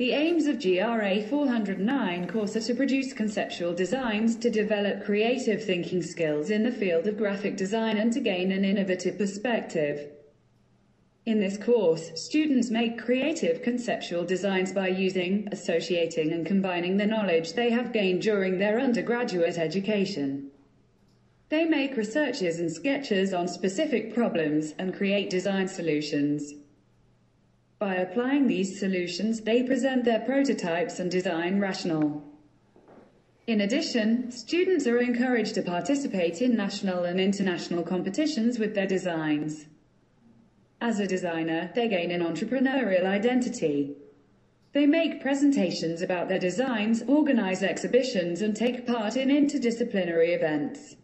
The aims of GRA 409 course are to produce conceptual designs, to develop creative thinking skills in the field of graphic design and to gain an innovative perspective. In this course, students make creative conceptual designs by using, associating and combining the knowledge they have gained during their undergraduate education. They make researches and sketches on specific problems and create design solutions. By applying these solutions, they present their prototypes and design rationale. In addition, students are encouraged to participate in national and international competitions with their designs. As a designer, they gain an entrepreneurial identity. They make presentations about their designs, organize exhibitions, and take part in interdisciplinary events.